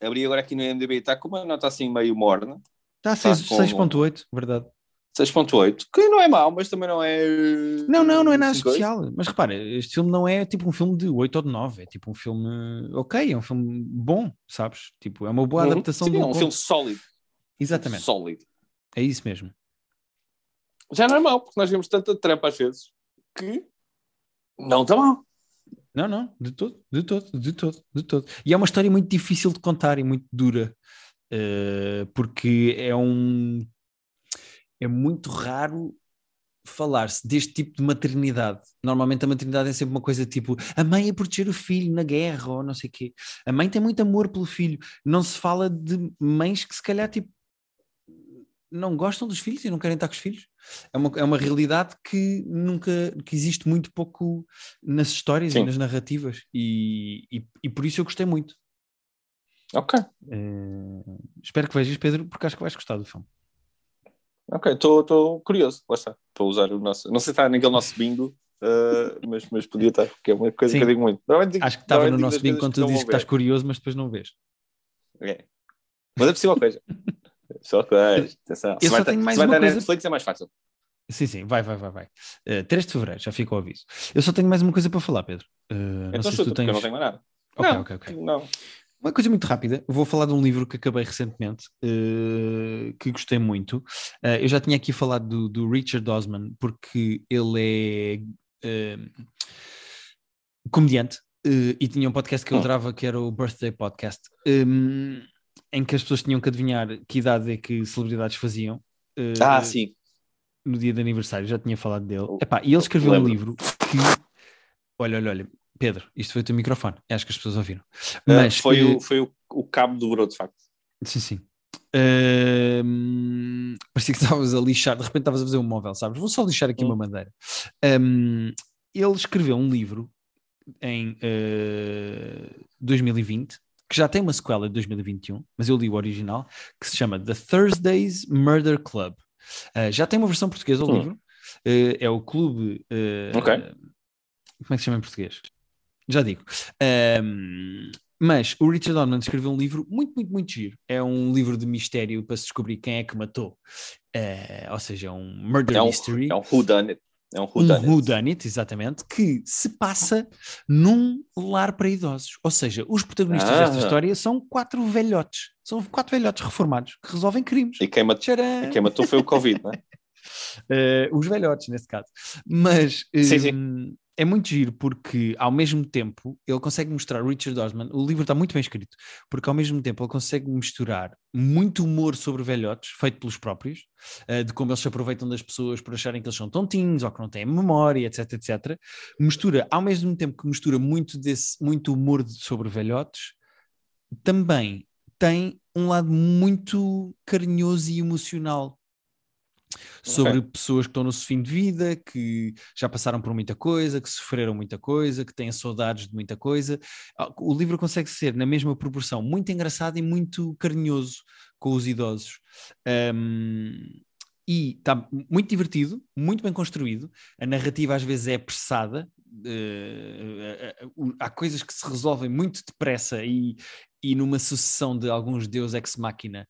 Abri agora aqui no MDB, está com uma nota assim meio morna. Está, 6.8, verdade. 6.8, que não é mau, mas também não é. Não, não, não é nada especial. Mas repara, este filme não é tipo um filme de 8 ou de 9, é tipo um filme ok, é um filme bom, sabes? Tipo, é uma boa uhum. adaptação Sim, de um, é um filme sólido. Exatamente. Sólido. É isso mesmo. Já não é mau, porque nós vemos tanta trampa às vezes que não está mal. Não, não, de todo, de todo, de todo, de todo. E é uma história muito difícil de contar e muito dura, uh, porque é um é muito raro falar-se deste tipo de maternidade. Normalmente a maternidade é sempre uma coisa tipo a mãe é proteger o filho na guerra ou não sei o quê. A mãe tem muito amor pelo filho. Não se fala de mães que se calhar tipo não gostam dos filhos e não querem estar com os filhos. É uma, é uma realidade que nunca que existe muito pouco nas histórias Sim. e nas narrativas e, e, e, por isso eu gostei muito. Ok. É, espero que vejas, Pedro, porque acho que vais gostar do filme. Ok, estou curioso, lá está. Estou a usar o nosso. Não sei se está naquele nosso bingo, uh, mas, mas podia estar, porque é uma coisa Sim. que eu digo muito. Digo, Acho que estava no nosso bingo quando tu dizes que estás curioso, mas depois não vês. É. Mas é possível coisa. Só coisa. Atenção. Eu Se só vai, tenho mais se vai uma ter coisa- Netflix é mais fácil. Sim, sim, vai, vai, vai, vai. Uh, 3 de fevereiro, já fica o aviso. Eu só tenho mais uma coisa para falar, Pedro. Uh, não Então sei se chuta, tu porque tens. eu não tenho mais nada. Ok, não, ok, ok. Não. Uma coisa muito rápida, vou falar de um livro que acabei recentemente, uh, que gostei muito. Uh, eu já tinha aqui falado do, do Richard Osman, porque ele é uh, comediante e tinha um podcast que eu Hum. adorava que era o Birthday Podcast, um, em que as pessoas tinham que adivinhar que idade é que celebridades faziam. Ah, sim. no dia de aniversário, já tinha falado dele. O- Epá, e ele escreveu um livro que. Olha, olha, olha, Pedro, isto foi o teu microfone, acho que as pessoas ouviram. Ah, Mas foi eh, o, foi o, o cabo dobrou, de facto. Sim, sim. Ahm, parecia que estavas a lixar, de repente estavas a fazer um móvel, sabes? Vou só lixar aqui uma bandeira. Ahm, ele escreveu um livro em eh, 2020, que já tem uma sequela de 2021, mas eu li o original, que se chama The Thursdays Murder Club. Ah, já tem uma versão portuguesa ao Hum. livro, Eh, é o clube. Ok. Como é que se chama em português? Já digo. Ahm, mas o Richard Donman escreveu um livro muito, muito, muito giro. É um livro de mistério para se descobrir quem é que matou. Eh, ou seja, é um murder É um, mystery. é um whodunit. É um Um whodunit. whodunit, exatamente, que se passa num lar para idosos. Ou seja, os protagonistas Ah. desta história são quatro velhotes. São quatro velhotes reformados que resolvem crimes. E quem, matou, e quem matou foi o Covid, não é? Eh, os velhotes, nesse caso. Mas Sim, sim. É muito giro porque, ao mesmo tempo, ele consegue mostrar, Richard Osman, o livro está muito bem escrito, porque ao mesmo tempo ele consegue misturar muito humor sobre velhotes, feito pelos próprios, eh, de como eles se aproveitam das pessoas por acharem que eles são tontinhos ou que não têm memória, etc, etc. Mistura, ao mesmo tempo que mistura muito, desse, muito humor sobre velhotes, também tem um lado muito carinhoso e emocional sobre pessoas que estão no seu fim de vida, que já passaram por muita coisa, que sofreram muita coisa, que têm saudades de muita coisa. Ah, O livro consegue ser, na mesma proporção, muito engraçado e muito carinhoso com os idosos. Ahm, e está muito divertido, muito bem construído. A narrativa às vezes é apressada. eh, eh, eh, há coisas que se resolvem muito depressa e, e numa sucessão de alguns Deus ex machina.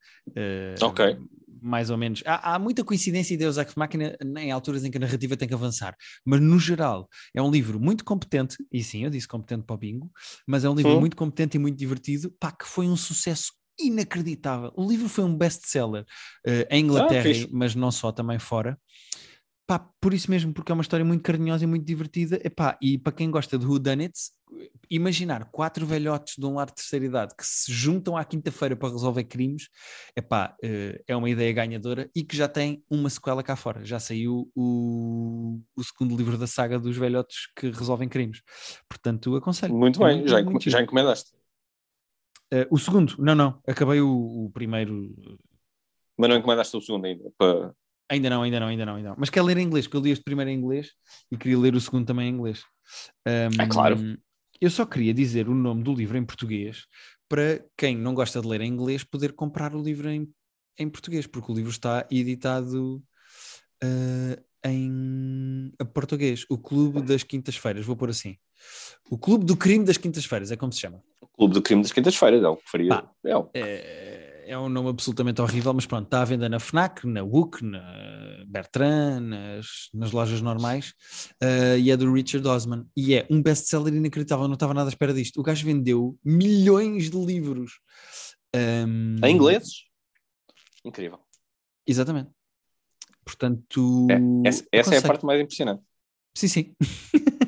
Ok. Mais ou menos. Há, há muita coincidência em Deus ex machina em alturas em que a narrativa tem que avançar. Mas no geral é um livro muito competente, e sim, eu disse competente para o bingo, mas é um livro Hum. muito competente e muito divertido, pá, que foi um sucesso inacreditável. O livro foi um best-seller eh, em Inglaterra, fixe. mas não só, também fora. Pá, por isso mesmo, porque é uma história muito carinhosa e muito divertida. Epá, e para quem gosta de Who Done It, imaginar quatro velhotes de um lar de terceira idade que se juntam à quinta-feira para resolver crimes, epá, eh, é uma ideia ganhadora e que já tem uma sequela cá fora. Já saiu o, o segundo livro da saga dos velhotes que resolvem crimes. Portanto, aconselho. Muito É bem, já, muito encom- já encomendaste. Eh, o segundo, não, não, acabei o, o primeiro. Mas não encomendaste o segundo ainda. Para... Ainda não, ainda não, ainda não, ainda não. Mas quero ler em inglês, porque eu li este primeiro em inglês e queria ler o segundo também em inglês. Um, É claro. Eu só queria dizer o nome do livro em português para quem não gosta de ler em inglês poder comprar o livro em, em português, porque o livro está editado uh, em português. O Clube das Quintas-Feiras, vou pôr assim. O Clube do Crime das Quintas-Feiras, é como se chama. O Clube do Crime das Quintas-Feiras, é o que faria. Pá. É o... É, é um nome absolutamente horrível, mas pronto, está à venda na FNAC, na WUC, na Bertrand, nas, nas lojas normais, eh, e é do Richard Osman. E é um best-seller inacreditável, não estava nada à espera disto. O gajo vendeu milhões de livros. Um, Em inglês? Incrível. Exatamente. Portanto, É, essa essa é a parte mais impressionante. Sim, sim.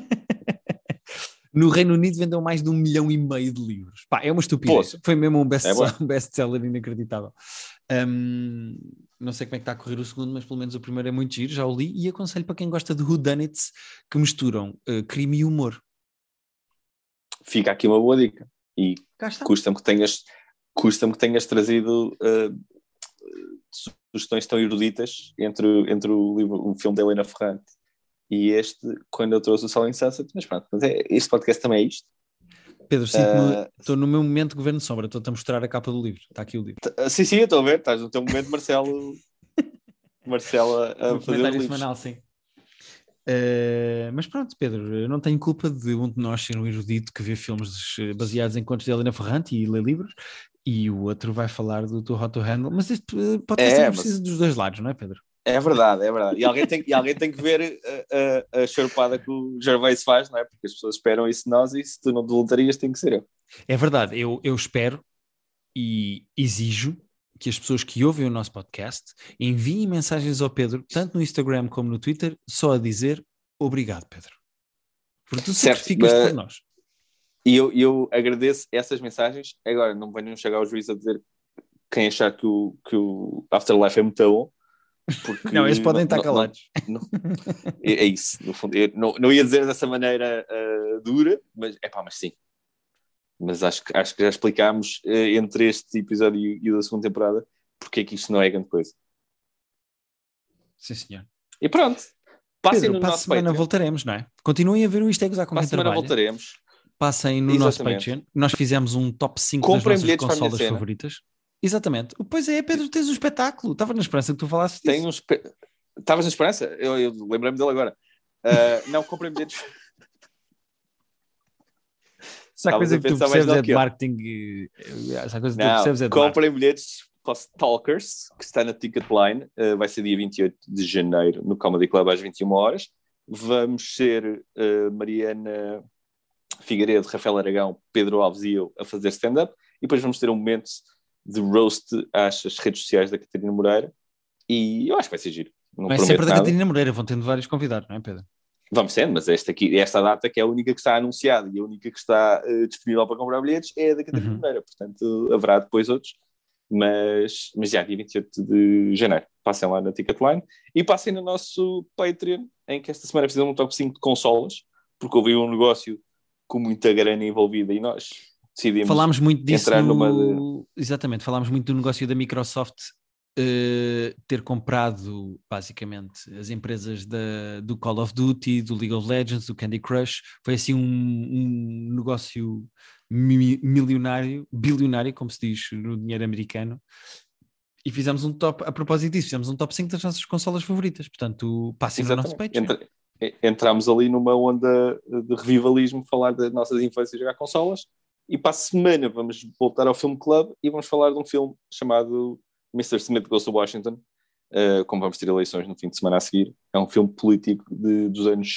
No Reino Unido vendeu mais de um milhão e meio de livros. Pá, é uma estupidez. Poça. Foi mesmo um best- É bom. um best-seller inacreditável. Hum, não sei como é que está a correr o segundo, mas pelo menos o primeiro é muito giro, já o li e aconselho para quem gosta de whodunits que misturam eh, crime e humor. Fica aqui uma boa dica. E custa-me que tenhas, custa que tenhas trazido uh, sugestões tão eruditas entre, entre o, livro, o filme da Helena Ferrante e este, quando eu trouxe o Sol em Sunset. Mas pronto, mas é, este podcast também é isto. Pedro, sinto-me- Ah, estou no meu momento de governo de sombra, estou-te a mostrar a capa do livro. Está aqui o livro. Ah, Sim, sim, eu estou a ver. Estás no teu momento, Marcelo. Marcelo a No fazer livros. semanal, sim. Eh, mas pronto, Pedro, eu não tenho culpa de um de nós ser um erudito que vê filmes baseados em contos de Helena Ferrante e lê livros. e o outro vai falar do, do Hot to Handle, mas este eh, podcast É, é, mas- precisa dos dois lados, não é, Pedro? É verdade, é verdade. E alguém tem, e alguém tem que ver a, a, a charpada que o Gervais faz, não é? Porque as pessoas esperam isso de nós e se tu não voluntarias, tem que ser eu. É verdade, eu, eu espero e exijo que as pessoas que ouvem o nosso podcast enviem mensagens ao Pedro, tanto no Instagram como no Twitter, só a dizer obrigado, Pedro. Porque tu Certo, sacrificas mas- por nós. E eu, eu agradeço essas mensagens. Agora, não venham chegar ao juiz a dizer quem achar que o, que o Afterlife é muito bom. Porque Não, eles podem estar não- calados. não- é, é isso, no fundo. Eu não, não ia dizer dessa maneira ah, dura, mas é pá, mas sim. Mas acho, que- acho que já explicámos eh, entre este episódio e, e o da segunda temporada porque é que isto não é grande coisa. Sim, senhor. E pronto. Passem Pedro, no para a nosso semana Patreon. voltaremos, não é? Continuem a ver o Isto é Gozar com Para a semana trabalha. voltaremos. Passem no nosso Exatamente. Patreon. Nós fizemos um top 5 Comprem das nossas consolas favoritas. Exatamente. Pois é, Pedro, tens um espetáculo. Estava na esperança que tu falasses disso. Uns. pe- Estavas na esperança? Eu, eu lembrei-me dele agora. Ah, não, comprem bilhetes. Se há coisa que tu percebes é de marketing. eh, Se há coisa que tu Não, percebes é de comprem bilhetes para Stalkers, que está na Ticketline. Uh, vai ser dia 28 de janeiro no Comedy Club às 21 horas. Vamos ser uh, Mariana Figueiredo, Rafael Aragão, Pedro Alves e eu a fazer stand-up. E depois vamos ter um momento de roast às às redes sociais da Catarina Moreira. E eu acho que vai ser giro. Não Vai prometo sempre da nada. Catarina Moreira, vão tendo vários convidados, não é, Pedro? Vamos sendo, mas esta, aqui, esta data que é a única que está anunciada e a única que está eh, disponível para comprar bilhetes é a da Catarina Uhum. Moreira. Portanto, haverá depois outros. Mas, mas já, dia 28 de janeiro. Passem lá na Ticketline e passem no nosso Patreon, em que esta semana fizemos um top 5 de consolas, porque houve um negócio com muita grana envolvida e nós decidimos. Falámos muito disso. entrar no- numa Exatamente, falámos muito do negócio da Microsoft eh, ter comprado basicamente as empresas da, do Call of Duty, do League of Legends, do Candy Crush. Foi assim um, um negócio mi- milionário, bilionário, como se diz no dinheiro americano. E fizemos um top, a propósito disso, fizemos um top 5 das nossas consolas favoritas. Portanto, passem no nosso. Patreon. Entra- entramos ali numa onda de revivalismo, falar das nossas infâncias jogar consolas. E para a semana vamos voltar ao Film Club e vamos falar de um filme chamado Mr. Smith Goes to Washington. Uh, como vamos ter eleições no fim de semana a seguir. É um filme político de, dos anos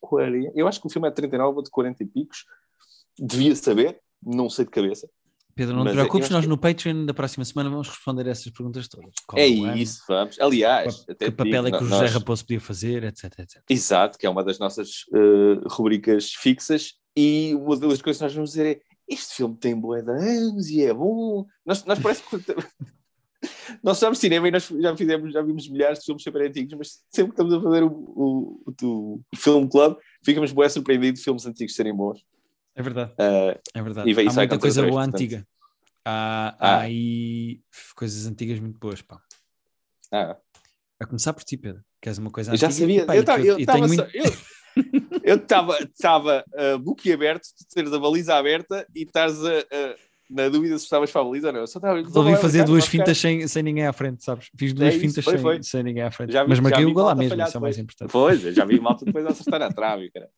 40. Eu acho que o filme é de 39 ou de 40 e picos. Devia saber, não sei de cabeça. Pedro, não te Mas é- preocupes, eu nós acho no Patreon da próxima semana vamos responder a essas perguntas todas. Qual é ano, isso, vamos. Aliás, Que te papel digo, é que o nós- José Raposo podia fazer, etc, etc. Exato, que é uma das nossas uh, rubricas fixas. E uma das coisas que nós vamos dizer é: este filme tem boa de anos e é bom. Nós, nós parece que. nós sabemos cinema e nós já fizemos, já vimos milhares de filmes super antigos, mas sempre que estamos a fazer o, o, o, o Film Club, ficamos bem surpreendidos de filmes antigos serem bons. É verdade, Uh, é verdade. E Há muita coisa outra boa portanto. antiga. Há, Ah. há aí coisas antigas muito boas, pá. ah, A começar por ti, Pedro. Queres uma coisa eu já sabia. Epá, eu e estava eu e tenho só- muito- eu- eu estava estava uh, boquiaberto de teres a baliza aberta e estás a, a- na dúvida se estavas para a baliza ou não. Eu só estava Resolvi fazer duas fintas sem, sem ninguém à frente, sabes? Fiz duas É isso, fintas foi, sem, foi. sem ninguém à frente. Vi- Mas marquei o gol lá mesmo, isso é o mais importante. Pois, já vi malta depois a acertar na trave, cara.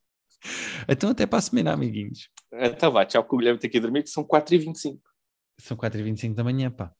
Então até para a semana, amiguinhos. Então vá, tchau, que o Guilherme tem que ir dormir, que são 4h25. São 4h25 da manhã, pá.